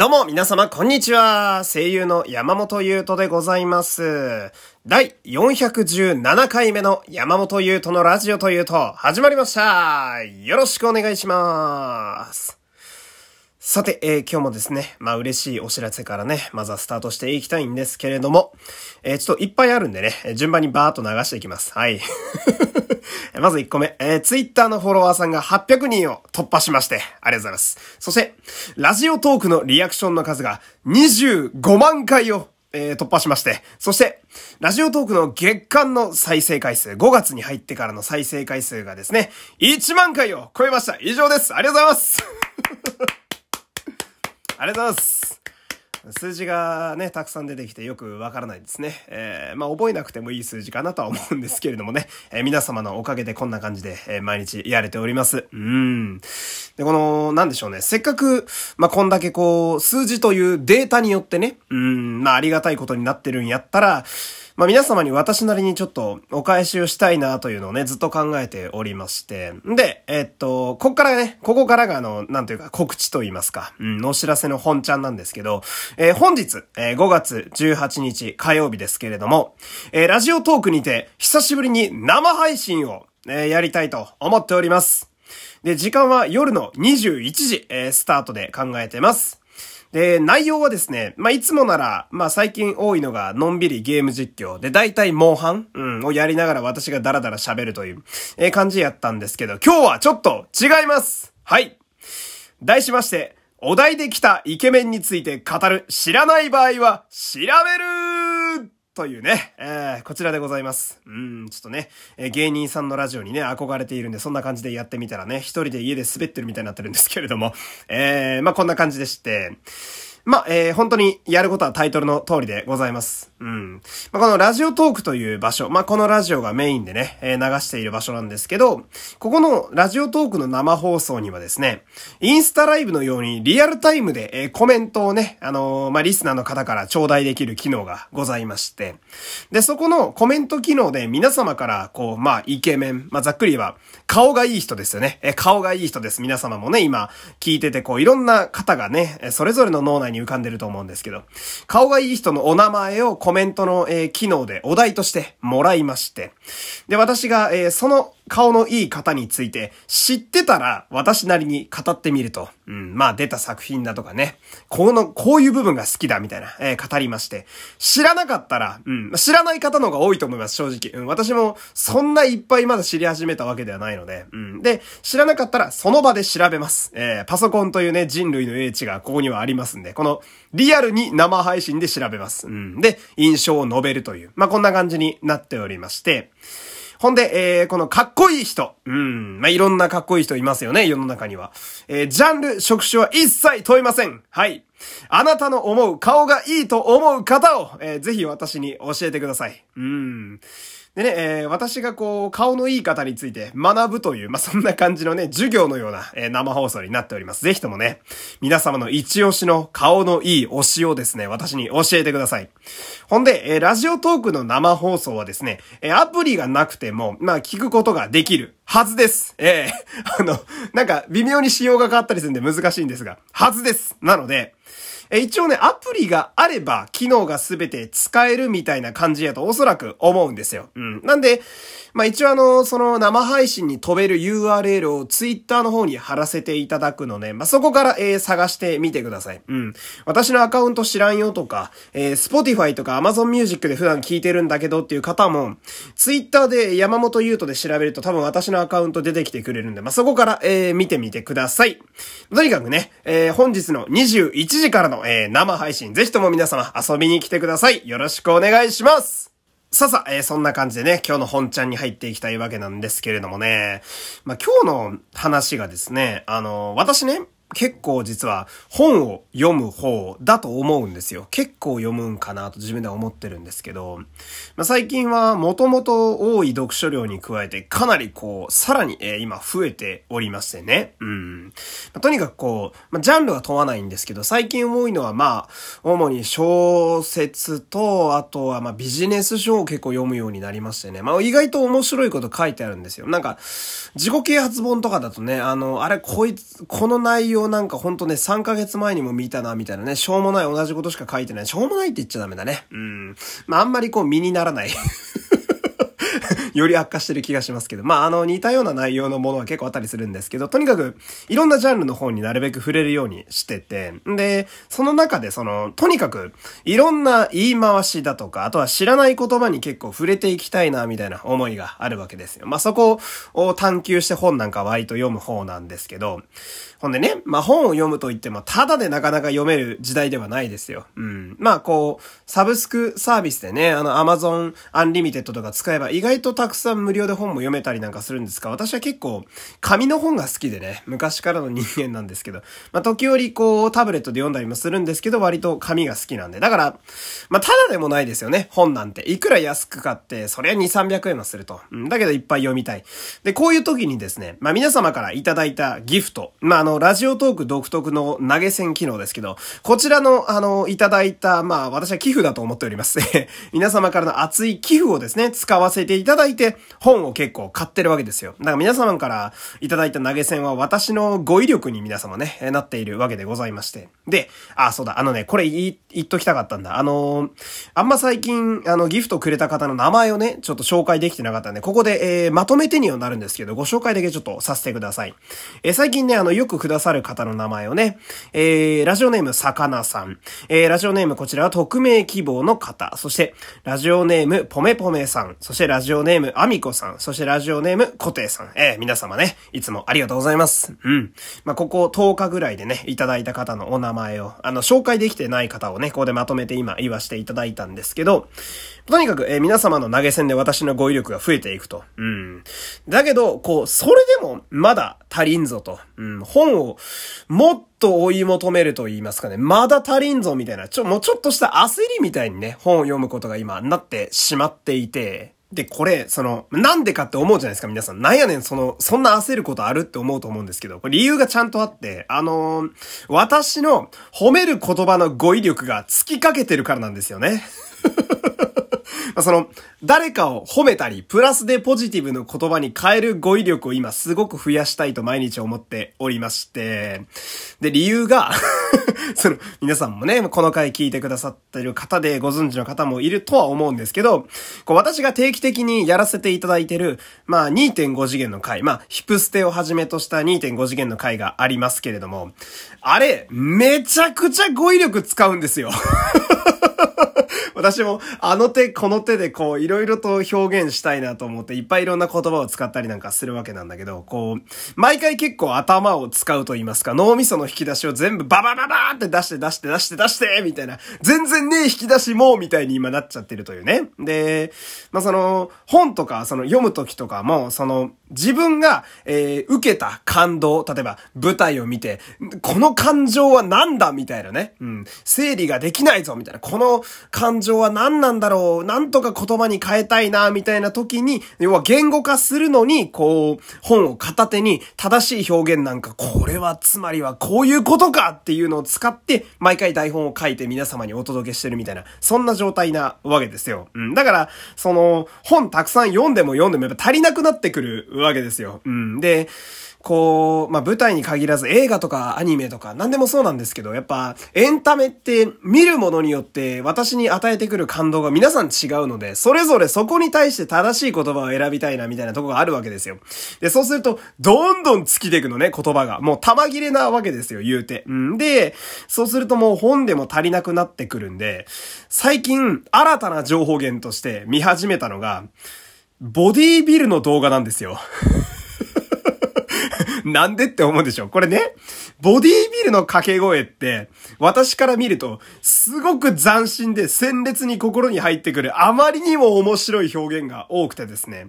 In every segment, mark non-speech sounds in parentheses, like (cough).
どうも皆様こんにちは。声優の山本優斗でございます。第417回目の山本優斗のラジオというと始まりました。よろしくお願いします。さて、えー今日もですね、まあ嬉しいお知らせからね、まずはスタートしていきたいんですけれども、えーちょっといっぱいあるんでね、順番にバーっと流していきます。はい。(laughs) まず1個目、えー、ツイッターのフォロワーさんが800人を突破しまして、ありがとうございます。そして、ラジオトークのリアクションの数が25万回を、えー突破しまして、そして、ラジオトークの月間の再生回数、5月に入ってからの再生回数がですね、1万回を超えました。以上です。ありがとうございます。ありがとうございます。数字がね、たくさん出てきてよくわからないですね。えー、まあ覚えなくてもいい数字かなとは思うんですけれどもね、えー皆様のおかげでこんな感じで、えー毎日やれております。うん。で、この、なんでしょうね、せっかく、まあこんだけこう、数字というデータによってね、うん、まあありがたいことになってるんやったら、まあ皆様に私なりにちょっとお返しをしたいなというのをね、ずっと考えておりまして。で、えっと、こっからね、ここからがあの、なんというか告知と言いますか、うん、お知らせの本ちゃんなんですけど、えー本日、えー5月18日火曜日ですけれども、えーラジオトークにて久しぶりに生配信を、えーやりたいと思っております。で、時間は夜の21時、えースタートで考えてます。で、内容はですね、まあ、いつもなら、まあ、最近多いのが、のんびりゲーム実況。で、大体、モンハン、うん、をやりながら私がダラダラ喋るという、えー感じやったんですけど、今日はちょっと違います。はい。題しまして、お題で来たイケメンについて語る、知らない場合は、調べるというね、えー、こちらでございます。うん、ちょっとね、えー芸人さんのラジオにね、憧れているんで、そんな感じでやってみたらね、一人で家で滑ってるみたいになってるんですけれども、えー、まあ、こんな感じでして、まあ、えー、本当にやることはタイトルの通りでございます。うん。まあ、このラジオトークという場所、まあ、このラジオがメインでね、えー流している場所なんですけど、ここのラジオトークの生放送にはですね、インスタライブのようにリアルタイムで、えーコメントをね、あのーまあ、リスナーの方から頂戴できる機能がございまして、で、そこのコメント機能で皆様から、こう、まあ、イケメン、まあ、ざっくり言えば、顔がいい人ですよね。えー顔がいい人です。皆様もね、今、聞いてて、こう、いろんな方がね、それぞれの脳内に浮かんでると思うんですけど、顔がいい人のお名前をコメントの、えー機能でお題としてもらいまして、で、私が、えーその顔のいい方について知ってたら、私なりに語ってみると、うん、まあ、出た作品だとかね、この、こういう部分が好きだ、みたいな、えー語りまして、知らなかったら、うん、知らない方の方が多いと思います、正直。うん、私も、そんないっぱいまだ知り始めたわけではないので、うん。で、知らなかったら、その場で調べます。えーパソコンというね、人類の英知がここにはありますんで、この、リアルに生配信で調べます。うん。で、印象を述べるという、まあ、こんな感じになっておりまして、ほんで、えー、このかっこいい人。うん。まあ、いろんなかっこいい人いますよね、世の中には。えー、ジャンル、職種は一切問いません。はい。あなたの思う顔がいいと思う方を、えーぜひ私に教えてください。うん。でね、えー私がこう、顔のいい方について学ぶという、まあ、そんな感じのね、授業のような、えー生放送になっております。ぜひともね、皆様の一押しの顔のいい推しをですね、私に教えてください。ほんで、えーラジオトークの生放送はですね、えーアプリがなくても、まあ、聞くことができるはずです。ええ (laughs) あの、なんか、微妙に仕様が変わったりするんで難しいんですが、はずです。なので、え一応ね、アプリがあれば、機能がすべて使えるみたいな感じやとおそらく思うんですよ。うん。なんで、まあ一応あの、その生配信に飛べる URL を Twitter の方に貼らせていただくので、まあそこから、えー探してみてください。うん。私のアカウント知らんよとか、えー Spotify とか Amazon Music で普段聞いてるんだけどっていう方も、Twitter で山本優斗で調べると多分私のアカウント出てきてくれるんで、まあそこから、えー見てみてください。とにかくね、えー本日の21時からの、えー生配信、ぜひとも皆様遊びに来てください。よろしくお願いします。さあさあ、えーそんな感じでね、今日の本ちゃんに入っていきたいわけなんですけれどもね、まあ、今日の話がですね、あの、私ね、結構実は本を読む方だと思うんですよ。結構読むんかなと自分では思ってるんですけど、まあ、最近はもともと多い読書量に加えてかなりこう、さらに、え今増えておりましてね。うん。まあとにかくこう、まあ、ジャンルは問わないんですけど、最近多いのはまあ、主に小説と、あとはまあビジネス書を結構読むようになりましてね。まあ意外と面白いこと書いてあるんですよ。なんか、自己啓発本とかだとね、あの、あれ、こいつ、この内容容なんかほんとね、3ヶ月前にも見たな、みたいなね、しょうもない同じことしか書いてない。しょうもないって言っちゃダメだね。うん。まあ、あんまりこう身にならない (laughs) より悪化してる気がしますけど、まあ、あの、似たような内容のものは結構あったりするんですけど、とにかく、いろんなジャンルの本になるべく触れるようにしてて、で、その中でその、とにかく、いろんな言い回しだとか、あとは知らない言葉に結構触れていきたいな、みたいな思いがあるわけですよ。まあ、そこを探求して本なんか割と読む方なんですけど、ほんでね、まあ、本を読むと言っても、ただでなかなか読める時代ではないですよ。うん。まあ、こう、サブスクサービスでね、あの、アマゾン Unlimited とか使えば意外とたくさん無料で本も読めたりなんかするんですが、私は結構、紙の本が好きでね、昔からの人間なんですけど、まあ、時折こう、タブレットで読んだりもするんですけど、割と紙が好きなんで。だから、まあ、ただでもないですよね、本なんて。いくら安く買って、それは2、300円はすると。うん、だけどいっぱい読みたい。で、こういう時にですね、まあ、皆様からいただいたギフト、まあ、あの、ラジオトーク独特の投げ銭機能ですけど、こちらの、あの、いただいた、まあ、私は寄付だと思っております。(laughs) 皆様からの熱い寄付をですね、使わせていただいて、本を結構買ってるわけですよ。だから皆様からいただいた投げ銭は私の語彙力に皆様ね、なっているわけでございまして。で、あ、そうだ、あのね、これ言っときたかったんだ。あのあんま最近、あの、ギフトくれた方の名前をね、ちょっと紹介できてなかったんで、ここで、えー、まとめてにはなるんですけど、ご紹介だけちょっとさせてください。えー、最近ね、あの、よくくださる方の名前をね、えー、ラジオネーム、さかなさん。えー、ラジオネーム、こちらは匿名希望の方。そして、ラジオネーム、ぽめぽめさん。そして、ラジオネーム、あみこさん。そして、ラジオネーム、こていさん。えー、皆様ね、いつもありがとうございます。うん。まあ、ここ10日ぐらいでね、いただいた方のお名前を、あの、紹介できてない方をね、ここでまとめて今言わせていただいたんですけど、とにかく、えー、皆様の投げ銭で私の語彙力が増えていくと。うん。だけど、こう、それでも、まだ足りんぞと。うん。本を、もっと追い求めると言いますかね。まだ足りんぞみたいな、ちょ、もうちょっとした焦りみたいにね、本を読むことが今、なってしまっていて、で、これ、その、なんでかって思うじゃないですか、皆さん。なんやねん、その、そんな焦ることあるって思うと思うんですけど、これ理由がちゃんとあって、あのー、私の褒める言葉の語彙力が尽きかけてるからなんですよね。その、誰かを褒めたり、プラスでポジティブの言葉に変える語彙力を今すごく増やしたいと毎日思っておりまして、で、理由が (laughs) その、皆さんもね、この回聞いてくださってる方でご存知の方もいるとは思うんですけど、こう私が定期的にやらせていただいてる、まあ2.5次元の回、まあヒプステをはじめとした2.5次元の回がありますけれども、あれ、めちゃくちゃ語彙力使うんですよ。私もあの手この手でこういろいろと表現したいなと思っていっぱいいろんな言葉を使ったりなんかするわけなんだけど、こう、毎回結構頭を使うと言いますか、脳みその引き出しを全部ババババーって出して出して出して出してみたいな、全然ねえ引き出しもみたいに今なっちゃってるというね。で、まあ、その、本とかその読む時とかも、その、自分が、えー、受けた感動、例えば舞台を見て、この感情は何だみたいなね。うん。整理ができないぞみたいな。この感情は何なんだろうなんとか言葉に変えたいなみたいな時に、要は言語化するのに、こう、本を片手に正しい表現なんか、これはつまりはこういうことかっていうのを使って、毎回台本を書いて皆様にお届けしてるみたいな、そんな状態なわけですよ。うん。だから、その、本たくさん読んでも読んでもやっぱ足りなくなってくるわけですよ。うん。で、こう、まあ、舞台に限らず映画とかアニメとか何でもそうなんですけど、やっぱエンタメって見るものによって私に与えてくる感動が皆さん違うので、それぞれそこに対して正しい言葉を選びたいなみたいなとこがあるわけですよ。で、そうすると、どんどん尽きていくのね、言葉が。もう玉切れなわけですよ、言うて。うんで、そうするともう本でも足りなくなってくるんで、最近新たな情報源として見始めたのが、ボディービルの動画なんですよ。(laughs) なんでって思うでしょこれね、ボディービルの掛け声って、私から見ると、すごく斬新で鮮烈に心に入ってくる、あまりにも面白い表現が多くてですね。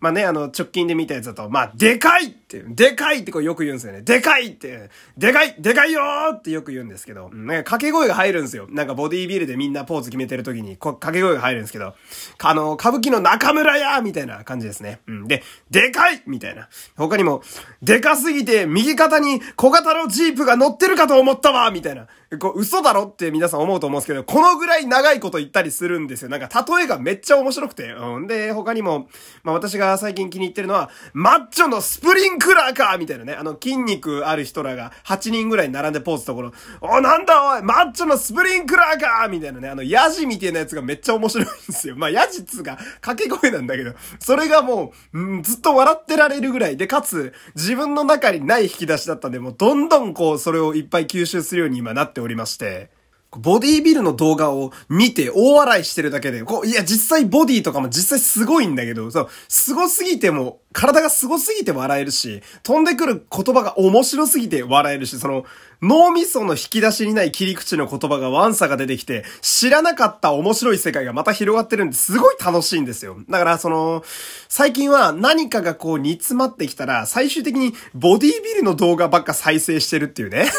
まあね、あの、直近で見たやつだと、まあ、でかいって、でかいってこうよく言うんですよね。でかいって、でかいでかいよーってよく言うんですけど、ね、掛け声が入るんですよ。なんかボディービルでみんなポーズ決めてる時に、こ掛け声が入るんですけど、あの、歌舞伎の中村屋みたいな感じですね。うん。で、でかいみたいな。他にも、でかいかすぎて右肩に小型のジープが乗ってるかと思ったわみたいな。こう、嘘だろって皆さん思うと思うんですけど、このぐらい長いこと言ったりするんですよ。なんか、例えがめっちゃ面白くて。うん。で、他にも、まあ私が最近気に入ってるのは、マッチョのスプリンクラーかみたいなね。あの、筋肉ある人らが8人ぐらい並んでポーズとると、お、なんだおいマッチョのスプリンクラーかみたいなね。あの、ヤジみたいなやつがめっちゃ面白いんですよ。まあ、ヤジっつうか、掛け声なんだけど、それがもう、うん、ずっと笑ってられるぐらいで、かつ、自分のの中にない引き出しだったんで、もうどんどんこう、それをいっぱい吸収するように今なっておりまして、ボディービルの動画を見て大笑いしてるだけで、こう、いや、実際ボディとかも実際すごいんだけど、そう、凄すぎても、体が凄すぎて笑えるし、飛んでくる言葉が面白すぎて笑えるし、その、脳みその引き出しにない切り口の言葉がワンサが出てきて、知らなかった面白い世界がまた広がってるんですごい楽しいんですよ。だからその、最近は何かがこう煮詰まってきたら、最終的にボディービルの動画ばっか再生してるっていうね。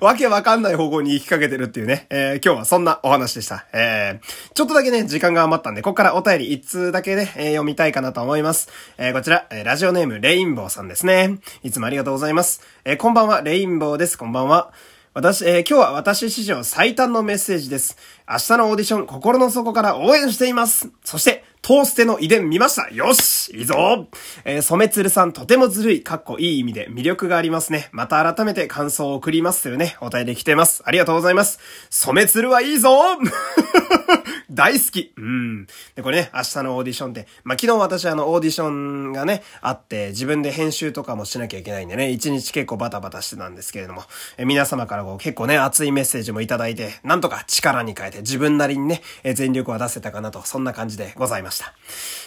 わけわかんない方向に行きかけてるっていうね、えー、今日はそんなお話でした。えー、ちょっとだけね、時間が余ったんで、ここからお便り一通だけね、えー、読みたいかなと思います。えー、こちら、えー、ラジオネームレインボーさんですね。いつもありがとうございます。えー、こんばんは、レインボーです。こんばんは。私、えー、今日は私史上最短のメッセージです。明日のオーディション、心の底から応援しています。そして、トーステの遺伝見ましたよしいいぞえー、染鶴さんとてもずるい、かっこいい意味で魅力がありますね。また改めて感想を送りますというね、お便り来てます。ありがとうございます。染め鶴はいいぞ (laughs) 大好きうん。で、これね、明日のオーディションって、まあ、昨日私あの、オーディションがね、あって、自分で編集とかもしなきゃいけないんでね、一日結構バタバタしてたんですけれども、え皆様からこう結構ね、熱いメッセージもいただいて、なんとか力に変えて自分なりにね、え全力を出せたかなと、そんな感じでございました。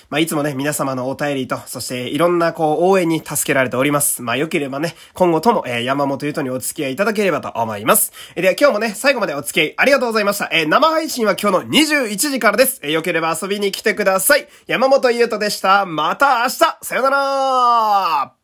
まあ、いつもね、皆様のお便りと、そしていろんなこう、応援に助けられております。まあ、良ければね、今後とも、えー、山本ゆとにお付き合いいただければと思います。え、では今日もね、最後までお付き合いありがとうございました。えー、生配信は今日の21 1時からです。えー、良ければ遊びに来てください。山本優斗でした。また明日さよなら